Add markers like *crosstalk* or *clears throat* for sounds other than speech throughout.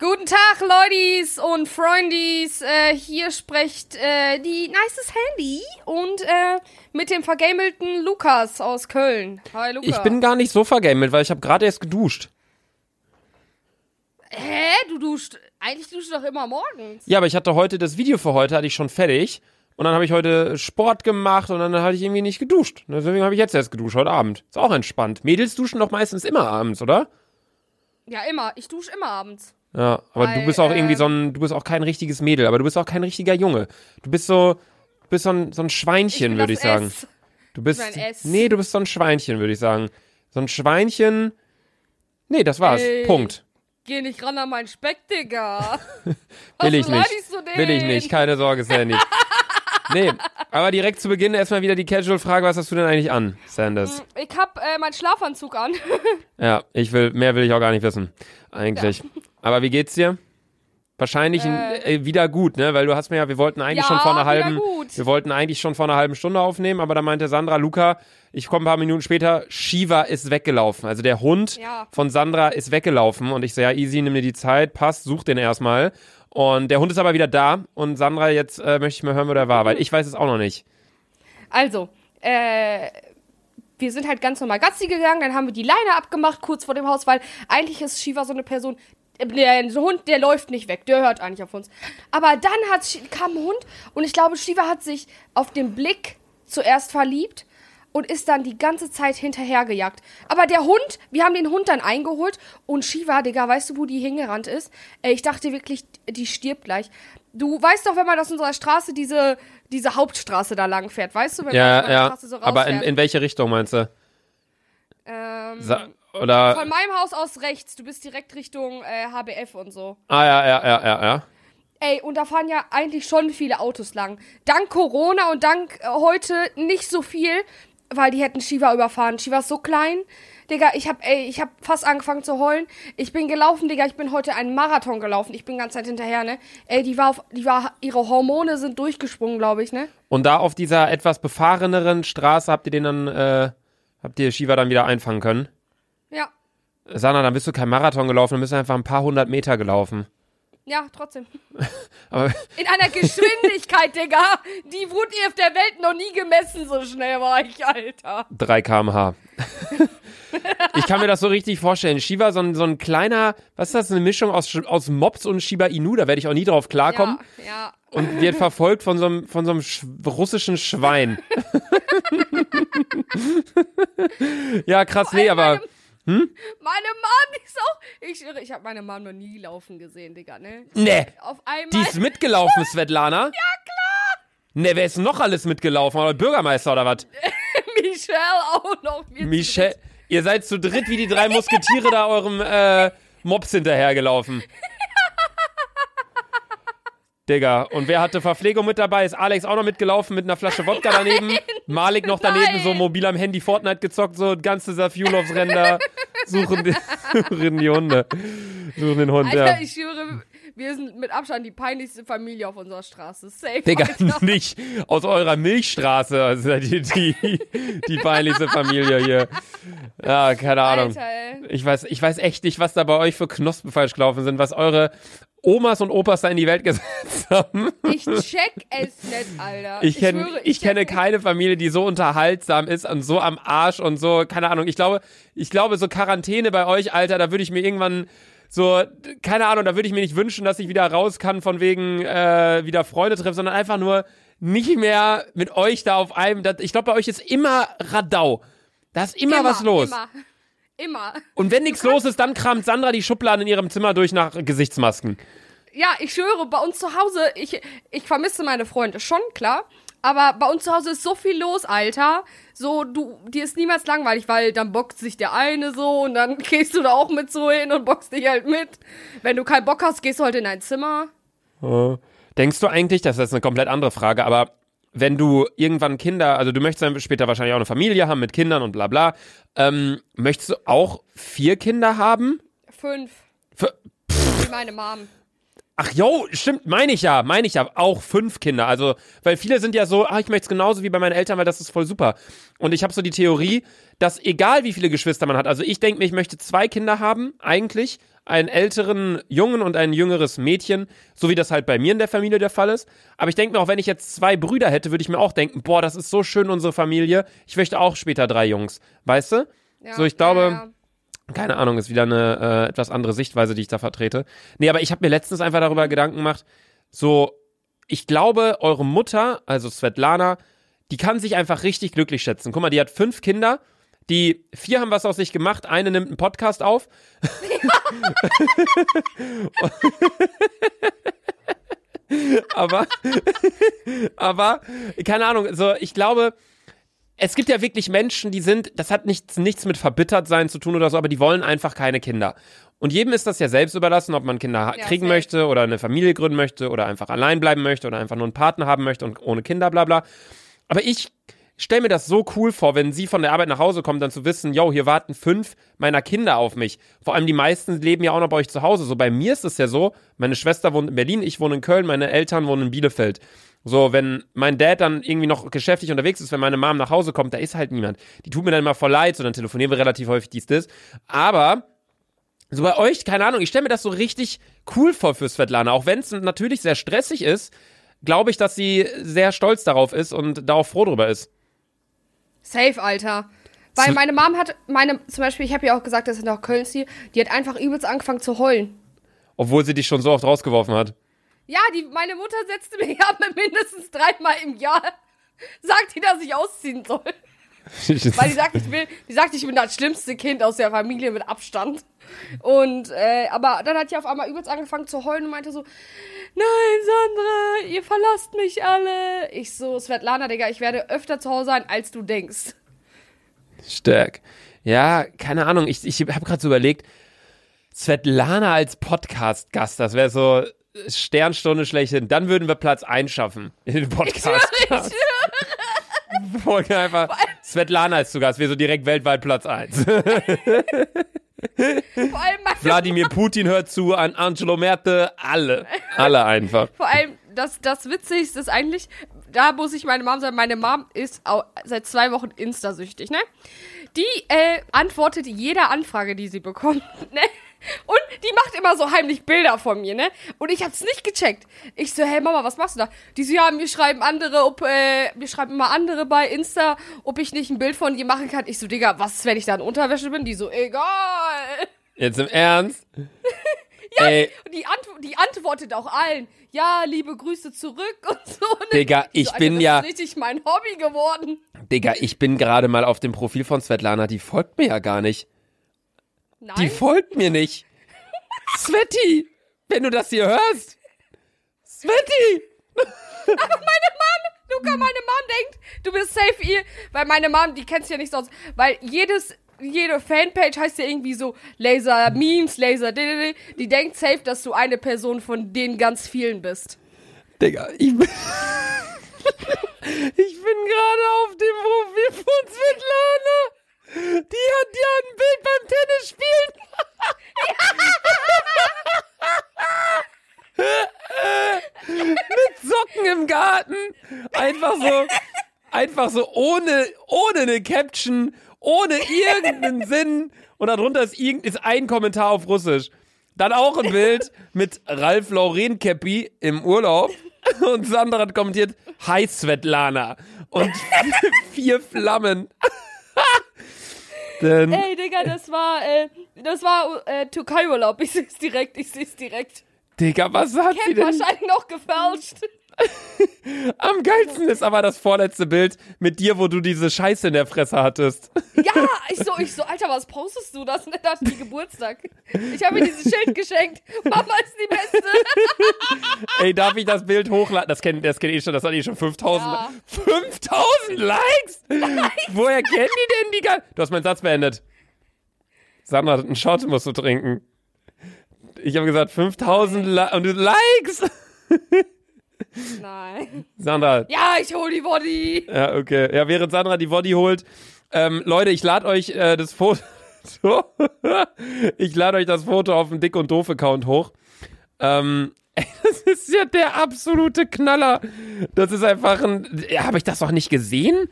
Guten Tag, Leutis und Freundies. Äh, hier spricht äh, die nices Handy und äh, mit dem vergamelten Lukas aus Köln. Hi, Lukas. Ich bin gar nicht so vergamelt, weil ich habe gerade erst geduscht. Hä? Du duscht. Eigentlich duschst du doch immer morgens. Ja, aber ich hatte heute das Video für heute, hatte ich schon fertig. Und dann habe ich heute Sport gemacht und dann hatte ich irgendwie nicht geduscht. Deswegen habe ich jetzt erst geduscht, heute Abend. Ist auch entspannt. Mädels duschen doch meistens immer abends, oder? Ja, immer. Ich dusche immer abends. Ja, aber Weil, du bist auch irgendwie ähm, so ein, du bist auch kein richtiges Mädel, aber du bist auch kein richtiger Junge. Du bist so, du bist so ein, so ein Schweinchen, würde ich sagen. Du bist, bin ein S. nee, du bist so ein Schweinchen, würde ich sagen. So ein Schweinchen. Nee, das war's. Ey. Punkt. Geh nicht ran an meinen Speck, Digga. *laughs* Will ich nicht. Will ich nicht. Keine Sorge, Sandy. *laughs* nee, aber direkt zu Beginn erstmal wieder die Casual-Frage, was hast du denn eigentlich an, Sanders? Ich hab äh, meinen Schlafanzug an. *laughs* Ja, ich will, mehr will ich auch gar nicht wissen. Eigentlich. Aber wie geht's dir? Wahrscheinlich Äh. äh, wieder gut, ne? Weil du hast mir ja, wir wollten eigentlich Ja, schon vor einer halben, gut. wir wollten eigentlich schon vor einer halben Stunde aufnehmen, aber da meinte Sandra, Luca, ich komme ein paar Minuten später, Shiva ist weggelaufen. Also der Hund Ja. von Sandra ist weggelaufen und ich so, ja, easy, nimm dir die Zeit, passt, such den erstmal. Und der Hund ist aber wieder da und Sandra, jetzt äh, möchte ich mal hören, wo der war, weil ich weiß es auch noch nicht. Also, äh, wir sind halt ganz normal Gassi gegangen, dann haben wir die Leine abgemacht, kurz vor dem Haus, weil eigentlich ist Shiva so eine Person, der Hund, der läuft nicht weg, der hört eigentlich auf uns. Aber dann hat, kam ein Hund und ich glaube, Shiva hat sich auf den Blick zuerst verliebt und ist dann die ganze Zeit hinterhergejagt. Aber der Hund, wir haben den Hund dann eingeholt und Shiva, Digga, weißt du, wo die hingerannt ist? Äh, ich dachte wirklich, die stirbt gleich. Du weißt doch, wenn man aus unserer Straße diese, diese Hauptstraße da lang fährt, weißt du? Wenn man Ja, der ja. Straße so aber in, rausfährt. in welche Richtung meinst du? ähm, Sa oder? von meinem Haus aus rechts. Du bist direkt Richtung äh, HBF und so. Ah, ja, ja, ja, ja, ja. Ey, und da fahren ja eigentlich schon viele Autos lang. Dank Corona und dank äh, heute nicht so viel, weil die hätten Shiva überfahren. Shiva ist so klein. Digga, ich hab, ey, ich hab fast angefangen zu heulen. Ich bin gelaufen, Digga, ich bin heute einen Marathon gelaufen. Ich bin ganz Zeit hinterher, ne? Ey, die war auf, die war, ihre Hormone sind durchgesprungen, glaube ich, ne? Und da auf dieser etwas befahreneren Straße habt ihr den dann, äh, habt ihr Shiva dann wieder einfangen können? Sana, dann bist du kein Marathon gelaufen, dann bist du einfach ein paar hundert Meter gelaufen. Ja, trotzdem. *laughs* Aber In einer Geschwindigkeit, Digga. Die wurde ihr auf der Welt noch nie gemessen, so schnell war ich, Alter. 3 kmh. *laughs* ich kann mir das so richtig vorstellen. Shiva, so ein, so ein kleiner, was ist das, eine Mischung aus, aus Mops und Shiba Inu, da werde ich auch nie drauf klarkommen. Ja, ja. Und wird verfolgt von so einem, von so einem sch russischen Schwein. *laughs* ja, krass, nee, aber. Meine Mom ist auch. Ich schwöre, ich habe meine Mom noch nie laufen gesehen, Digga, ne? Nee. Auf einmal. Die ist mitgelaufen, Svetlana. *laughs* Ja, klar. Ne, wer ist noch alles mitgelaufen? Oder Bürgermeister oder was? *laughs* Michelle auch noch. Michelle. Ihr seid zu dritt wie die drei Musketiere da eurem äh, Mops hinterhergelaufen. *laughs* Digga, und wer hatte Verpflegung mit dabei? Ist Alex auch noch mitgelaufen mit einer Flasche Wodka daneben? *laughs* Malik noch daneben, Nein. so mobil am Handy Fortnite gezockt, so ganze Fuel aufs Ränder. *laughs* Suchen die, *laughs* suchen die Hunde. Suchen den Hund, Alter, ja. ich schwöre, wir sind mit Abstand die peinlichste Familie auf unserer Straße. Safe. Digga, Alter. *laughs* nicht aus eurer Milchstraße. Seid ihr die, die peinlichste Familie hier. Ja, keine Ahnung. Alter. Ich weiß, ich weiß echt nicht, was da bei euch für Knospen falsch gelaufen sind, was eure Omas und Opas da in die Welt gesetzt haben. Ich check es nicht, Alter. Ich, kenn, schwöre, ich, kenne check- keine Familie, die so unterhaltsam ist und so am Arsch und so, keine Ahnung. Ich glaube, ich glaube, so Quarantäne bei euch, Alter, da würde ich mir irgendwann so, keine Ahnung, da würde ich mir nicht wünschen, dass ich wieder raus kann von wegen äh, wieder Freunde treffen, sondern einfach nur nicht mehr mit euch da auf einem. Das, ich glaube, bei euch ist immer Radau. Da ist immer, was los. Immer. Immer. Und wenn nichts los ist, dann kramt Sandra die Schubladen in ihrem Zimmer durch nach Gesichtsmasken. Ja, ich schwöre, bei uns zu Hause, ich, ich vermisse meine Freunde schon, klar. Aber bei uns zu Hause ist so viel los, Alter. So, du, dir ist niemals langweilig, weil dann bockt sich der eine so und dann *laughs* gehst du da auch mit so hin und bockst dich halt mit. Wenn du keinen Bock hast, gehst du halt in dein Zimmer. Denkst du eigentlich, das ist eine komplett andere Frage, aber wenn du irgendwann Kinder, also du möchtest dann später wahrscheinlich auch eine Familie haben mit Kindern und bla bla, ähm, möchtest du auch vier Kinder haben? Fünf. Für, Wie meine Mom. Ach jo, stimmt, meine ich ja, meine ich ja, auch fünf Kinder. Also, weil viele sind ja so, ah, ich möchte es genauso wie bei meinen Eltern, weil das ist voll super. Und ich habe so die Theorie, dass egal wie viele Geschwister man hat, also ich denke mir, ich möchte zwei Kinder haben, eigentlich, einen älteren Jungen und ein jüngeres Mädchen, so wie das halt bei mir in der Familie der Fall ist. Aber ich denke mir auch, wenn ich jetzt zwei Brüder hätte, würde ich mir auch denken, boah, das ist so schön, unsere Familie. Ich möchte auch später drei Jungs. Weißt du? Ja, so, ich glaube, ja, ja. Keine Ahnung, ist wieder eine äh, etwas andere Sichtweise, die ich da vertrete. Nee, aber ich habe mir letztens einfach darüber Gedanken gemacht, so, ich glaube, eure Mutter, also Svetlana, die kann sich einfach richtig glücklich schätzen. Guck mal, die hat fünf Kinder, die vier haben was aus sich gemacht, eine nimmt einen Podcast auf. *laughs* aber, *laughs* aber, keine Ahnung, so, ich glaube, es gibt ja wirklich Menschen, die sind, das hat nichts, nichts mit verbittert sein zu tun oder so, aber die wollen einfach keine Kinder. Und jedem ist das ja selbst überlassen, ob man Kinder Ja, kriegen safe. möchte oder eine Familie gründen möchte oder einfach allein bleiben möchte oder einfach nur einen Partner haben möchte und ohne Kinder, bla bla. Aber ich stelle mir das so cool vor, wenn sie von der Arbeit nach Hause kommt, dann zu wissen, yo, hier warten fünf meiner Kinder auf mich. Vor allem die meisten leben ja auch noch bei euch zu Hause. So bei mir ist es ja so, meine Schwester wohnt in Berlin, ich wohne in Köln, meine Eltern wohnen in Bielefeld. So, wenn mein Dad dann irgendwie noch geschäftlich unterwegs ist, wenn meine Mom nach Hause kommt, da ist halt niemand. Die tut mir dann immer voll leid, so dann telefonieren wir relativ häufig dies, das. Aber so bei euch, keine Ahnung, ich stelle mir das so richtig cool vor für Svetlana. Auch wenn es natürlich sehr stressig ist, glaube ich, dass sie sehr stolz darauf ist und da auch froh drüber ist. Safe, Alter. Weil meine Mom hat, meine, zum Beispiel, ich habe ja auch gesagt, dass ich nach Köln ziehe, die hat einfach übelst angefangen zu heulen. Obwohl sie dich schon so oft rausgeworfen hat. Ja, die, meine Mutter setzte mir ja *laughs* mindestens dreimal im Jahr, sagt die, dass ich ausziehen soll. *laughs* Weil die sagt, ich will, die sagt, ich bin das schlimmste Kind aus der Familie mit Abstand. Und, äh, aber dann hat die auf einmal übelst angefangen zu heulen und meinte so, nein, Sandra, ihr verlasst mich alle. Ich so, Svetlana, Digga, ich werde öfter zu Hause sein, als du denkst. Stark. Ja, keine Ahnung. Ich, ich habe gerade so überlegt, Svetlana als Podcast-Gast, das wäre so Sternstunde schlechthin. Dann würden wir Platz 1 schaffen in den Podcast. Ich Folge einfach. Svetlana ist zu Gast, wir so direkt weltweit Platz 1. *laughs* Vor allem, Wladimir Putin hört zu, an Angelo Merte, alle. Alle einfach. Vor allem, das, das Witzigste ist eigentlich, da muss ich meine Mom sagen, meine Mom ist seit zwei Wochen Insta-süchtig, ne? Die äh, antwortet jeder Anfrage, die sie bekommt, *laughs* ne? Und die macht immer so heimlich Bilder von mir, ne? Und ich hab's nicht gecheckt. Ich so, hey Mama, was machst du da? Die so, ja, mir schreiben andere, ob, äh, mir schreiben immer andere bei Insta, ob ich nicht ein Bild von dir machen kann. Ich so, Digga, was, wenn ich da in Unterwäsche bin? Die so, egal. Jetzt im Ernst? *laughs* Ey, Und die, Antw die antwortet auch allen. Ja, liebe Grüße zurück und so. ne? Digga, Ich so, Alter, bin das ja, ist richtig mein Hobby geworden. Digga, ich bin gerade mal auf dem Profil von Svetlana, die folgt mir ja gar nicht. Nein. Die folgt mir nicht. Sveti, wenn du das hier hörst. Sveti! Luca, meine Mom denkt, du bist safe ihr, weil meine Mom, die kennst du ja nicht sonst, weil jedes, jede Fanpage heißt ja irgendwie so Laser Memes, Laser, di- di- di. die denkt safe, dass du eine Person von den ganz vielen bist. Digga, ich bin. *laughs* ich bin gerade auf dem Profil von Svetlana. Die hat ja ein Bild beim Tennisspielen. Mit Socken im Garten. Einfach so, einfach so ohne, ohne eine Caption, ohne irgendeinen Sinn. Und darunter ist, irgend, ist ein Kommentar auf Russisch. Dann auch ein Bild mit Ralf Lauren Käppi im Urlaub. Und Sandra hat kommentiert, Hi Svetlana. Und *laughs* vier Flammen. Denn, Ey, Digga, das war, äh, das war äh, Türkei-Urlaub. Ich seh's direkt, ich seh's direkt. Digga, was hat sie Camp denn? wahrscheinlich noch gefälscht. Am geilsten ist aber das vorletzte Bild mit dir, wo du diese Scheiße in der Fresse hattest. Ja, ich so, ich so, Alter, was postest du? Das *laughs* ist die Geburtstag. Ich habe mir dieses Schild geschenkt. Mama ist die Beste. *laughs* Ey, darf ich das Bild hochladen? Das kennt das kenn ich schon, das hat eh schon 5000. Ja. 5000 Likes? Woher kennen die denn die ganzen? Du hast meinen Satz beendet. Sandra, einen Shot musst du trinken. Ich habe gesagt 5000 Li und du Likes. *laughs* Nein. Sandra, Ja, ich hol die Body. ja, okay. Ja, während Sandra die Body holt, ähm, Leute, ich lade euch äh, das Foto. *laughs* ich lade euch das Foto auf dem Dick und Doof Account hoch. Ähm, *laughs* ist ja der absolute Knaller. Das ist einfach ein. Ja, habe ich das doch nicht gesehen?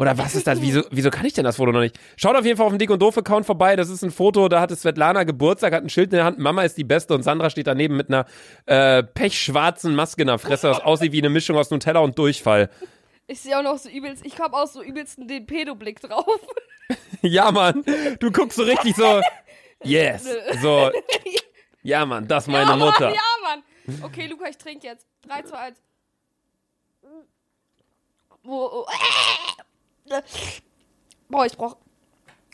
Oder was ist das? Wieso, wieso kann ich denn das Foto noch nicht? Schaut auf jeden Fall auf dem Dick und Doof-Account vorbei. Das ist ein Foto, da hatte Svetlana Geburtstag, hat ein Schild in der Hand, Mama ist die Beste und Sandra steht daneben mit einer äh, pechschwarzen Maske in der Fresse, das aussieht wie eine Mischung aus Nutella und Durchfall. Ich sehe auch noch so übelst, ich habe auch so übelsten den Pedoblick drauf. *laughs* Ja, Mann, du guckst so richtig so, yes, *laughs* so, ja, Mann, das ist meine ja, Mutter. Mann, ja, Mann. Okay, Luca, ich trinke jetzt. 3, 2, 1. Wo, äh, Boah, ich brauch.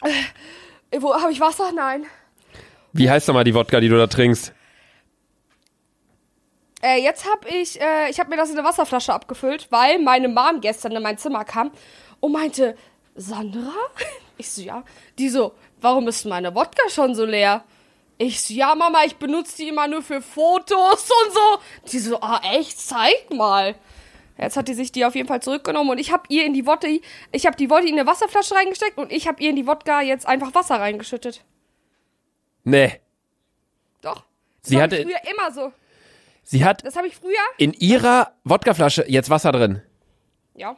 Äh, wo habe ich Wasser? Nein. Wie heißt nochmal die Wodka, die du da trinkst? Äh, jetzt habe ich, äh, ich habe mir das in eine Wasserflasche abgefüllt, weil meine Mom gestern in mein Zimmer kam und meinte, Sandra? *laughs* Ich so, ja. Die so, warum ist meine Wodka schon so leer? Ich so, ja, Mama, ich benutze die immer nur für Fotos und so. Die so, ah, echt? Zeig mal. Jetzt hat die sich die auf jeden Fall zurückgenommen und ich habe ihr in die Wodka, ich habe die Wodka in eine Wasserflasche reingesteckt und ich habe ihr in die Wodka jetzt einfach Wasser reingeschüttet. Nee. Doch. Das Sie hatte- früher immer so. Sie hat Das habe ich früher. in ihrer Wodkaflasche jetzt Wasser drin. Ja.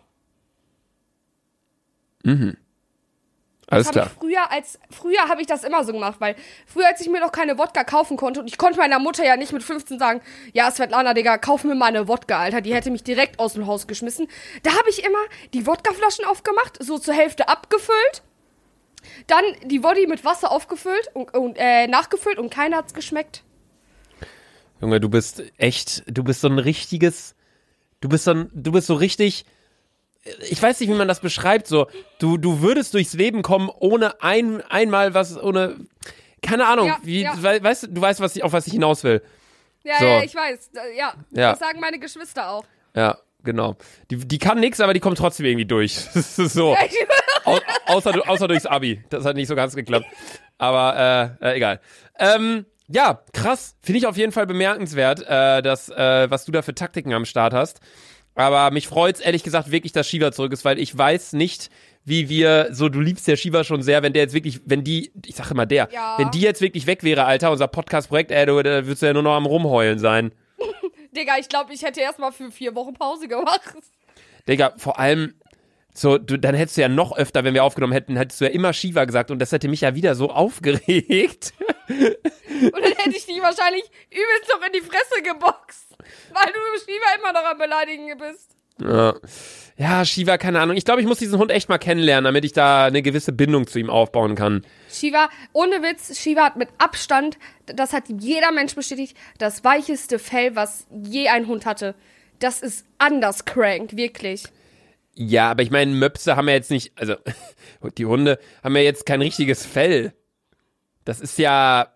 Alles klar. früher als früher habe ich das immer so gemacht, weil früher als ich mir noch keine Wodka kaufen konnte und ich konnte meiner Mutter ja nicht mit 15 sagen, ja Svetlana, Digga, kauf mir mal eine Wodka, Alter, die hätte mich direkt aus dem Haus geschmissen. Da habe ich immer die Wodkaflaschen aufgemacht, so zur Hälfte abgefüllt, dann die Woddy mit Wasser aufgefüllt und, und äh, nachgefüllt und keiner hat's geschmeckt. Junge, du bist echt, du bist so ein richtiges, du bist so ein, du bist so richtig, ich weiß nicht, wie man das beschreibt, so, du, du würdest durchs Leben kommen, ohne ein, einmal was, ohne, keine Ahnung, Ja, wie, ja. we- weißt du, du weißt, was ich, auf was ich hinaus will. Ja, So. ja, ich weiß. Äh, Ja, Ja. das sagen meine Geschwister auch. Ja, genau. Die, die kann nix, aber die kommt trotzdem irgendwie durch. *laughs* So. Au, außer, außer durchs Abi. Das hat nicht so ganz geklappt. Aber äh, äh, egal. Ähm, ja, krass. Finde ich auf jeden Fall bemerkenswert, äh, dass, äh, was du da für Taktiken am Start hast. Aber mich freut's ehrlich gesagt wirklich, dass Shiva zurück ist, weil ich weiß nicht, wie wir, so du liebst ja Shiva schon sehr, wenn der jetzt wirklich, wenn die, ich sag immer der, Ja. wenn die jetzt wirklich weg wäre, Alter, unser Podcast-Projekt, ey, du, da würdest du ja nur noch am Rumheulen sein. *laughs* Digga, ich glaube, ich hätte erstmal für vier Wochen Pause gemacht. Digga, vor allem, so, du, dann hättest du ja noch öfter, wenn wir aufgenommen hätten, hättest du ja immer Shiva gesagt und das hätte mich ja wieder so aufgeregt. Und dann hätte ich dich wahrscheinlich übelst noch in die Fresse geboxt. Weil du Shiva immer noch am Beleidigen bist. Ja. ja, Shiva, keine Ahnung. Ich glaube, ich muss diesen Hund echt mal kennenlernen, damit ich da eine gewisse Bindung zu ihm aufbauen kann. Shiva, ohne Witz, Shiva hat mit Abstand, das hat jeder Mensch bestätigt, das weicheste Fell, was je ein Hund hatte. Das ist anders crank, wirklich. Ja, aber ich meine, Möpse haben ja jetzt nicht, also *laughs* die Hunde haben ja jetzt kein richtiges Fell. Das ist ja,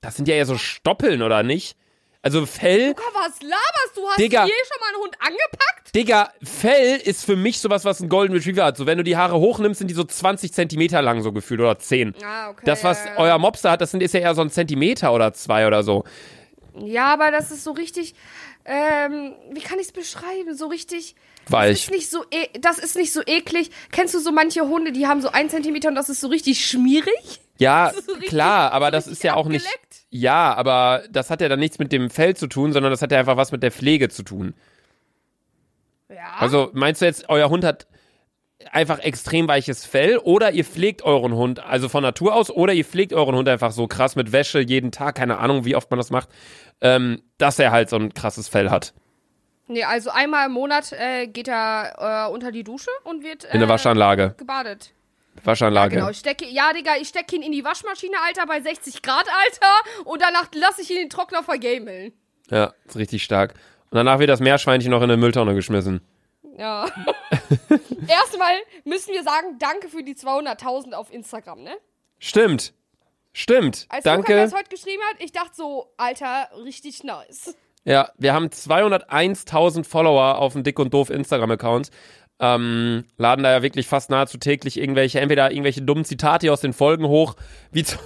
das sind ja eher so Stoppeln, oder nicht? Also Fell, Luca, was laberst du? Hast Digga. du je schon mal einen Hund angepackt? Digga, Fell ist für mich sowas, was ein Golden Retriever hat. So, wenn du die Haare hochnimmst, sind die so 20 Zentimeter lang so gefühlt oder 10. Ah, okay. Das, was euer Mops da hat, das sind, ist ja eher so ein Zentimeter oder zwei oder so. Ja, aber das ist so richtig, ähm, wie kann ich es beschreiben? So richtig. Das Weich. ist, nicht so e das ist nicht so eklig. Kennst du so manche Hunde, die haben so ein Zentimeter und das ist so richtig schmierig? Ja, so richtig- klar, aber so das ist ja auch nicht. abgeleckt. Ja, aber das hat ja dann nichts mit dem Fell zu tun, sondern das hat ja einfach was mit der Pflege zu tun. Ja. Also meinst du jetzt, euer Hund hat einfach extrem weiches Fell oder ihr pflegt euren Hund, also von Natur aus, oder ihr pflegt euren Hund einfach so krass mit Wäsche jeden Tag, keine Ahnung, wie oft man das macht, ähm, dass er halt so ein krasses Fell hat. Nee, also einmal im Monat äh, geht er äh, unter die Dusche und wird äh, In der Waschanlage. gebadet. Waschanlage. Genau, ich stecke, ja, Digga, ich stecke ihn in die Waschmaschine, Alter, bei 60 Grad, Alter, und danach lasse ich ihn in den Trockner vergameln. Ja, ist richtig stark. Und danach wird das Meerschweinchen noch in eine Mülltonne geschmissen. Ja. *laughs* Erstmal müssen wir sagen, danke für die 200.000 auf Instagram, ne? Stimmt. Stimmt. Als Luca Danke. das heute geschrieben hat, ich dachte so, Alter, richtig nice. Ja, wir haben 201.000 Follower auf dem Dick und Doof Instagram-Account. Ähm, laden da ja wirklich fast nahezu täglich irgendwelche, entweder irgendwelche dummen Zitate aus den Folgen hoch, wie, zu,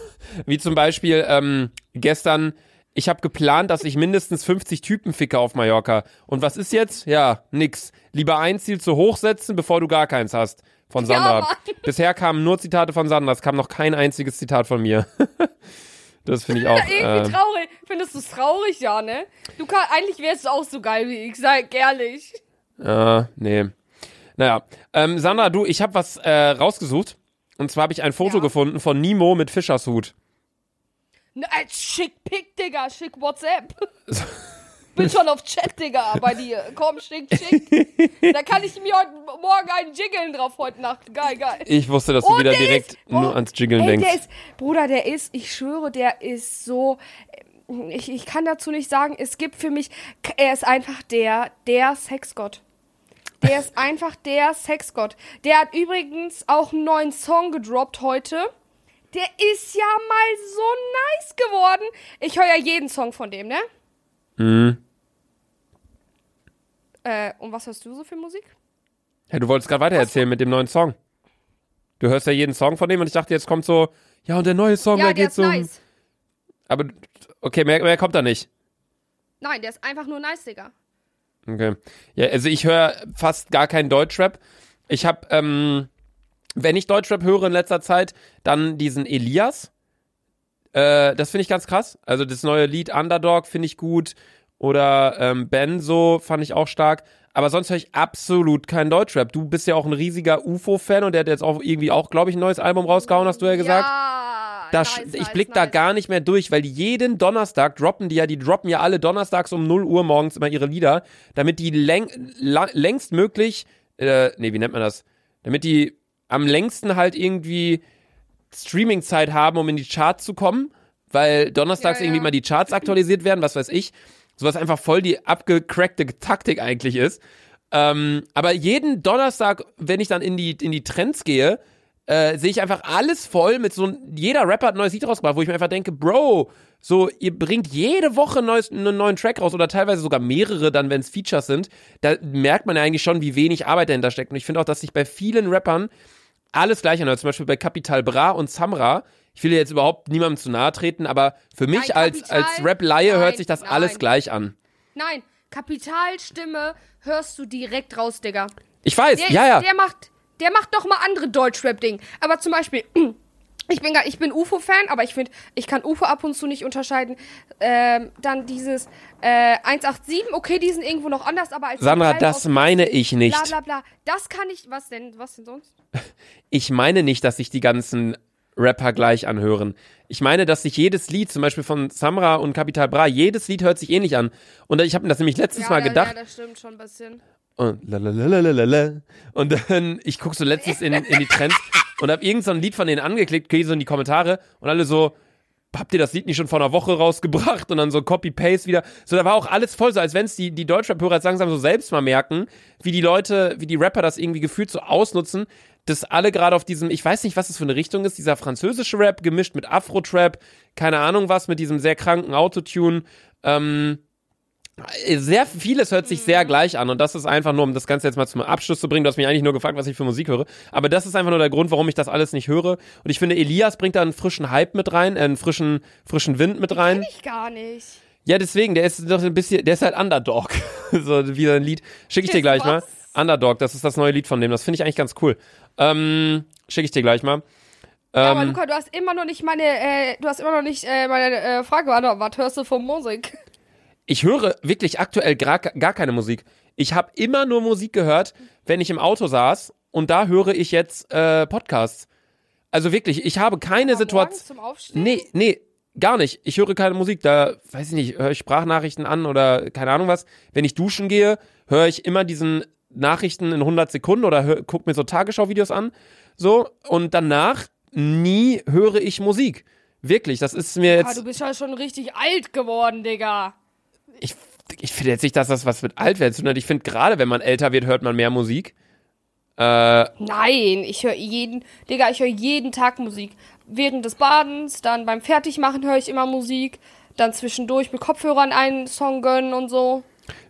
wie zum Beispiel ähm, gestern, ich habe geplant, dass ich mindestens 50 Typen ficke auf Mallorca. Und was ist jetzt? Ja, nix. Lieber ein Ziel zu hoch setzen, bevor du gar keins hast. Von Ja, Sandra. Mann. Bisher kamen nur Zitate von Sandra, es kam noch kein einziges Zitat von mir. *laughs* Das finde ich auch. Irgendwie Äh, traurig. Findest du es traurig, ja, ne? Du kann, eigentlich wärst du auch so geil wie ich, sag ehrlich. äh, nee. Naja. Ähm, Sandra, du, ich habe was äh, rausgesucht. Und zwar habe ich ein Foto Ja. gefunden von Nemo mit Fischershut. Ne, äh, schick Pick, Digga, schick WhatsApp. *laughs* Bin schon auf Chat, Digga, bei dir. Komm, schick, schick. da kann ich mir heute Morgen einen jiggeln drauf heute Nacht. Geil, geil. Ich wusste, dass du Oh, wieder der direkt ist- nur oh, ans Jiggeln Ey, denkst. der ist, Bruder, der ist, ich schwöre, der ist so, ich, ich kann dazu nicht sagen, es gibt für mich, er ist einfach der, der Sexgott. Der ist *laughs* einfach der Sexgott. Der hat übrigens auch einen neuen Song gedroppt heute. Der ist ja mal so nice geworden. Ich höre ja jeden Song von dem, ne? Mhm. Äh, und was hörst du so für Musik? Ja, du wolltest gerade weitererzählen mit dem neuen Song. Du hörst ja jeden Song von dem und ich dachte, jetzt kommt so, ja, und der neue Song, ja, der der geht ist so. um- nice. Aber, okay, mehr, mehr kommt da nicht. Nein, der ist einfach nur nice, Digga. Okay. Ja, also ich höre fast gar keinen Deutschrap. Ich habe, ähm, wenn ich Deutschrap höre in letzter Zeit, dann diesen Elias. Äh, das finde ich ganz krass. Also das neue Lied Underdog finde ich gut. Oder ähm, Benzo fand ich auch stark. Aber sonst höre ich absolut keinen Deutschrap. Du bist ja auch ein riesiger UFO-Fan und der hat jetzt auch irgendwie auch, glaube ich, ein neues Album rausgehauen, hast du ja gesagt. Ja, Da, nice, ich nice, blick da nice. gar nicht mehr durch, weil die jeden Donnerstag droppen die ja, die droppen ja alle donnerstags um 0 Uhr morgens immer ihre Lieder, damit die läng, längst möglich, äh, nee, wie nennt man das? Damit die am längsten halt irgendwie Streaming-Zeit haben, um in die Charts zu kommen, weil donnerstags Ja, ja. irgendwie mal die Charts aktualisiert werden, was weiß ich. Sowas einfach voll die abgecrackte Taktik eigentlich ist. Ähm, aber jeden Donnerstag, wenn ich dann in die, in die Trends gehe, äh, sehe ich einfach alles voll mit so jeder Rapper hat ein neues Lied rausgebracht, wo ich mir einfach denke, Bro, so, ihr bringt jede Woche neues, einen neuen Track raus oder teilweise sogar mehrere dann, wenn es Features sind. Da merkt man ja eigentlich schon, wie wenig Arbeit dahinter steckt. Und ich finde auch, dass sich bei vielen Rappern alles gleich anhört. Zum Beispiel bei Capital Bra und Samra. Ich will jetzt überhaupt niemandem zu nahe treten, aber für mich Nein, als, als Rap-Laie hört sich das nein. alles gleich an. Nein, Kapitalstimme hörst du direkt raus, Digga. Ich weiß, Der, ja, ja. der macht, der macht doch mal andere Deutschrap-Ding. Aber zum Beispiel, *clears throat* ich bin, gar- ich bin UFO-Fan, aber ich finde, ich kann UFO ab und zu nicht unterscheiden. Ähm, dann dieses äh, 187, okay, die sind irgendwo noch anders, aber als Sandra, das meine ich nicht. Bla bla bla. Das kann ich. Was denn? Was denn sonst? *laughs* Ich meine nicht, dass sich die ganzen Rapper gleich anhören. Ich meine, dass sich jedes Lied, zum Beispiel von Samra und Capital Bra, jedes Lied hört sich ähnlich an. Und ich habe mir das nämlich letztes Mal ja, gedacht. Ja, das stimmt schon ein bisschen. Und, lalalala. und dann, ich guck so letztens in, in die Trends und hab irgend so ein Lied von denen angeklickt, gehe so in die Kommentare und alle so, habt ihr das Lied nicht schon vor einer Woche rausgebracht? Und dann so Copy-Paste wieder. So, da war auch alles voll so, als wenn es die, die Deutschrap-Hörer jetzt langsam so selbst mal merken, wie die Leute, wie die Rapper das irgendwie gefühlt so ausnutzen, dass alle gerade auf diesem, ich weiß nicht, was das für eine Richtung ist, dieser französische Rap gemischt mit Afro-Trap, keine Ahnung was, mit diesem sehr kranken Autotune, ähm, sehr vieles hört sich sehr gleich an und das ist einfach nur, um das Ganze jetzt mal zum Abschluss zu bringen. Du hast mich eigentlich nur gefragt, was ich für Musik höre, aber das ist einfach nur der Grund, warum ich das alles nicht höre. Und ich finde, Elias bringt da einen frischen Hype mit rein, äh, einen frischen, frischen Wind mit rein. Ich gar nicht. Ja, deswegen, der ist doch ein bisschen, der ist halt Underdog. *laughs* so wie ein Lied. Schicke ich dir gleich mal. Underdog, das ist das neue Lied von dem. Das finde ich eigentlich ganz cool. Ähm, Schicke ich dir gleich mal. Ja, aber Ähm, Luca, du hast immer noch nicht meine, äh, du hast immer noch nicht äh, meine äh, Frage beantwortet. Was hörst du von Musik? Ich höre wirklich aktuell gar, gar keine Musik. Ich habe immer nur Musik gehört, wenn ich im Auto saß und da höre ich jetzt äh, Podcasts. Also wirklich, ich habe keine Situation. Nee, nee, gar nicht. Ich höre keine Musik. Da, weiß ich nicht, höre ich Sprachnachrichten an oder keine Ahnung was. Wenn ich duschen gehe, höre ich immer diesen Nachrichten in 100 Sekunden oder hör, guck mir so Tagesschau-Videos an. So, und danach nie höre ich Musik. Wirklich, das ist mir Ah, jetzt. du bist ja schon richtig alt geworden, Digga. Ich, ich finde jetzt nicht, dass das was mit Altwerden zu tun hat. Ich finde, gerade wenn man älter wird, hört man mehr Musik. Äh, Nein, ich höre jeden, Digga, ich höre jeden Tag Musik. Während des Badens, dann beim Fertigmachen höre ich immer Musik, dann zwischendurch mit Kopfhörern einen Song gönnen und so.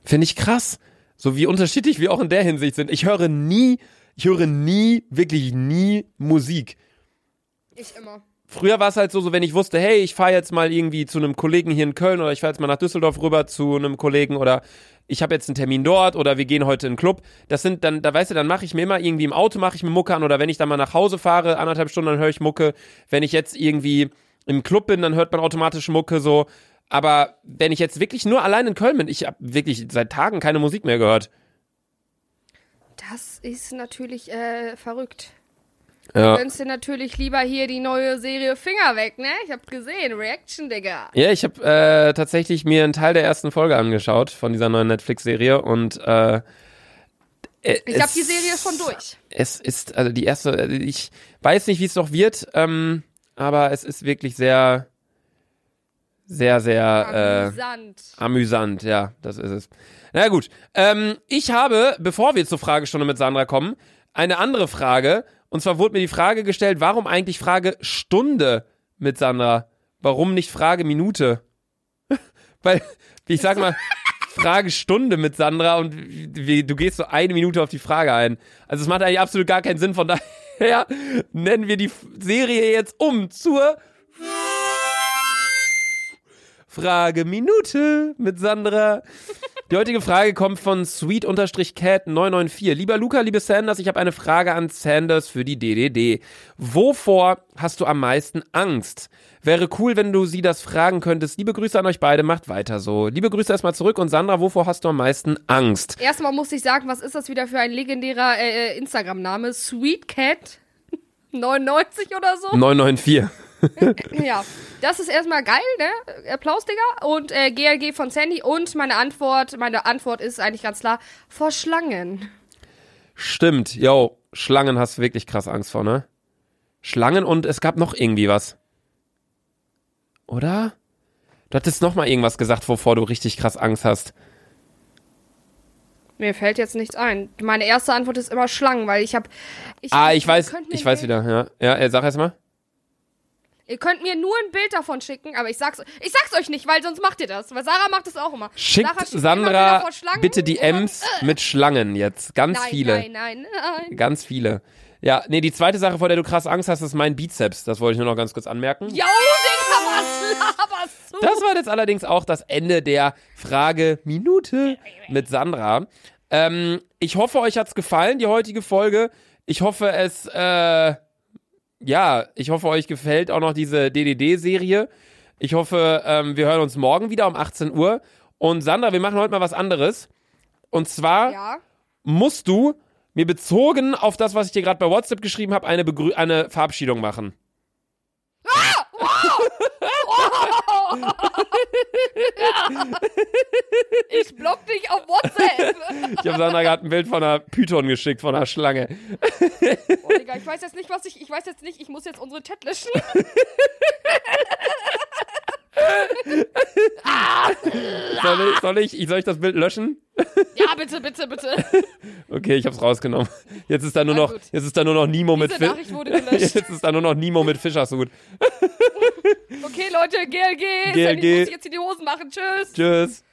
finde ich krass. So wie unterschiedlich wir auch in der Hinsicht sind. Ich höre nie, ich höre nie, wirklich nie Musik. Ich immer. Früher war es halt so, so, wenn ich wusste, hey, ich fahre jetzt mal irgendwie zu einem Kollegen hier in Köln oder ich fahre jetzt mal nach Düsseldorf rüber zu einem Kollegen oder ich habe jetzt einen Termin dort oder wir gehen heute in den Club. Das sind dann, da weißt du, dann mache ich mir immer irgendwie im Auto mache ich mir Mucke an oder wenn ich dann mal nach Hause fahre, anderthalb Stunden, dann höre ich Mucke. Wenn ich jetzt irgendwie im Club bin, dann hört man automatisch Mucke so. Aber wenn ich jetzt wirklich nur allein in Köln bin, ich habe wirklich seit Tagen keine Musik mehr gehört. Das ist natürlich äh, verrückt. Ja. Du gönnst dir natürlich lieber hier die neue Serie Finger weg, ne? Ich hab gesehen, Reaction, Digga. Ja, ich habe äh, tatsächlich mir einen Teil der ersten Folge angeschaut von dieser neuen Netflix-Serie und äh, ich glaube, die Serie ist schon durch. Es ist, also die erste, ich weiß nicht, wie es noch wird, ähm, aber es ist wirklich sehr, sehr, sehr Amüsant. Äh, amüsant, ja, das ist es. Na gut, ähm, ich habe, bevor wir zur Fragestunde mit Sandra kommen, eine andere Frage. Und zwar wurde mir die Frage gestellt, warum eigentlich Frage Stunde mit Sandra? Warum nicht Frage Minute? *laughs* Weil, ich sag mal, Fragestunde mit Sandra und wie, du gehst so eine Minute auf die Frage ein. Also es macht eigentlich absolut gar keinen Sinn. Von daher *laughs* nennen wir die Serie jetzt um zur Frage Minute mit Sandra. Die heutige Frage kommt von sweet-cat994. Lieber Luca, liebe Sanders, ich habe eine Frage an Sanders für die DDD. Wovor hast du am meisten Angst? Wäre cool, wenn du sie das fragen könntest. Liebe Grüße an euch beide, macht weiter so. Liebe Grüße erstmal zurück und Sandra, wovor hast du am meisten Angst? Erstmal muss ich sagen, was ist das wieder für ein legendärer äh, Instagram-Name? Sweetcat 99 oder so? 994. *laughs* ja, das ist erstmal geil, ne? Applaus, Digga. Und äh, GLG von Sandy. Und meine Antwort, meine Antwort ist eigentlich ganz klar, vor Schlangen. Stimmt, yo, Schlangen hast du wirklich krass Angst vor, ne? Schlangen und es gab noch irgendwie was. Oder? Du hattest noch mal irgendwas gesagt, wovor du richtig krass Angst hast. Mir fällt jetzt nichts ein. Meine erste Antwort ist immer Schlangen, weil ich habe. ah, ich weiß, ich weiß wieder. Ja, ja, äh, sag erst mal. Ihr könnt mir nur ein Bild davon schicken, aber ich sag's, ich sag's euch nicht, weil sonst macht ihr das. Weil Sarah macht das auch immer. Schickt schickt Sandra bitte die Ems mit Schlangen jetzt. Ganz nein, viele. Nein, nein, nein. Ganz viele. Ja, nee, die zweite Sache, vor der du krass Angst hast, ist mein Bizeps. Das wollte ich nur noch ganz kurz anmerken. Jo, Digga, was laberst du? Das war jetzt allerdings auch das Ende der Frage Minute mit Sandra. Ähm, ich hoffe, euch hat's gefallen, die heutige Folge. Ich hoffe, es, äh, ja, ich hoffe, euch gefällt auch noch diese DDD-Serie. Ich hoffe, ähm, wir hören uns morgen wieder um 18 Uhr. Und Sandra, wir machen heute mal was anderes. Und zwar Ja. musst du mir bezogen auf das, was ich dir gerade bei WhatsApp geschrieben habe, eine, eine Verabschiedung machen. *laughs* Ich block dich auf WhatsApp. Ich habe Sandra gerade ein Bild von einer Python geschickt, von einer Schlange. Oh, Digga, ich weiß jetzt nicht, was ich. Ich weiß jetzt nicht, ich muss jetzt unsere Chat löschen. *laughs* *laughs* Soll ich, soll ich, soll ich das Bild löschen? Ja, bitte, bitte, bitte. Okay, ich hab's rausgenommen. Jetzt ist da nur noch, jetzt ist da nur noch Nimo mit Diese Fi- Nachricht wurde gelöscht. *laughs* Jetzt ist da nur noch Nimo mit Fischershut. Okay, Leute, GLG. GLG. Sandy muss jetzt in die Hosen machen. Tschüss. Tschüss.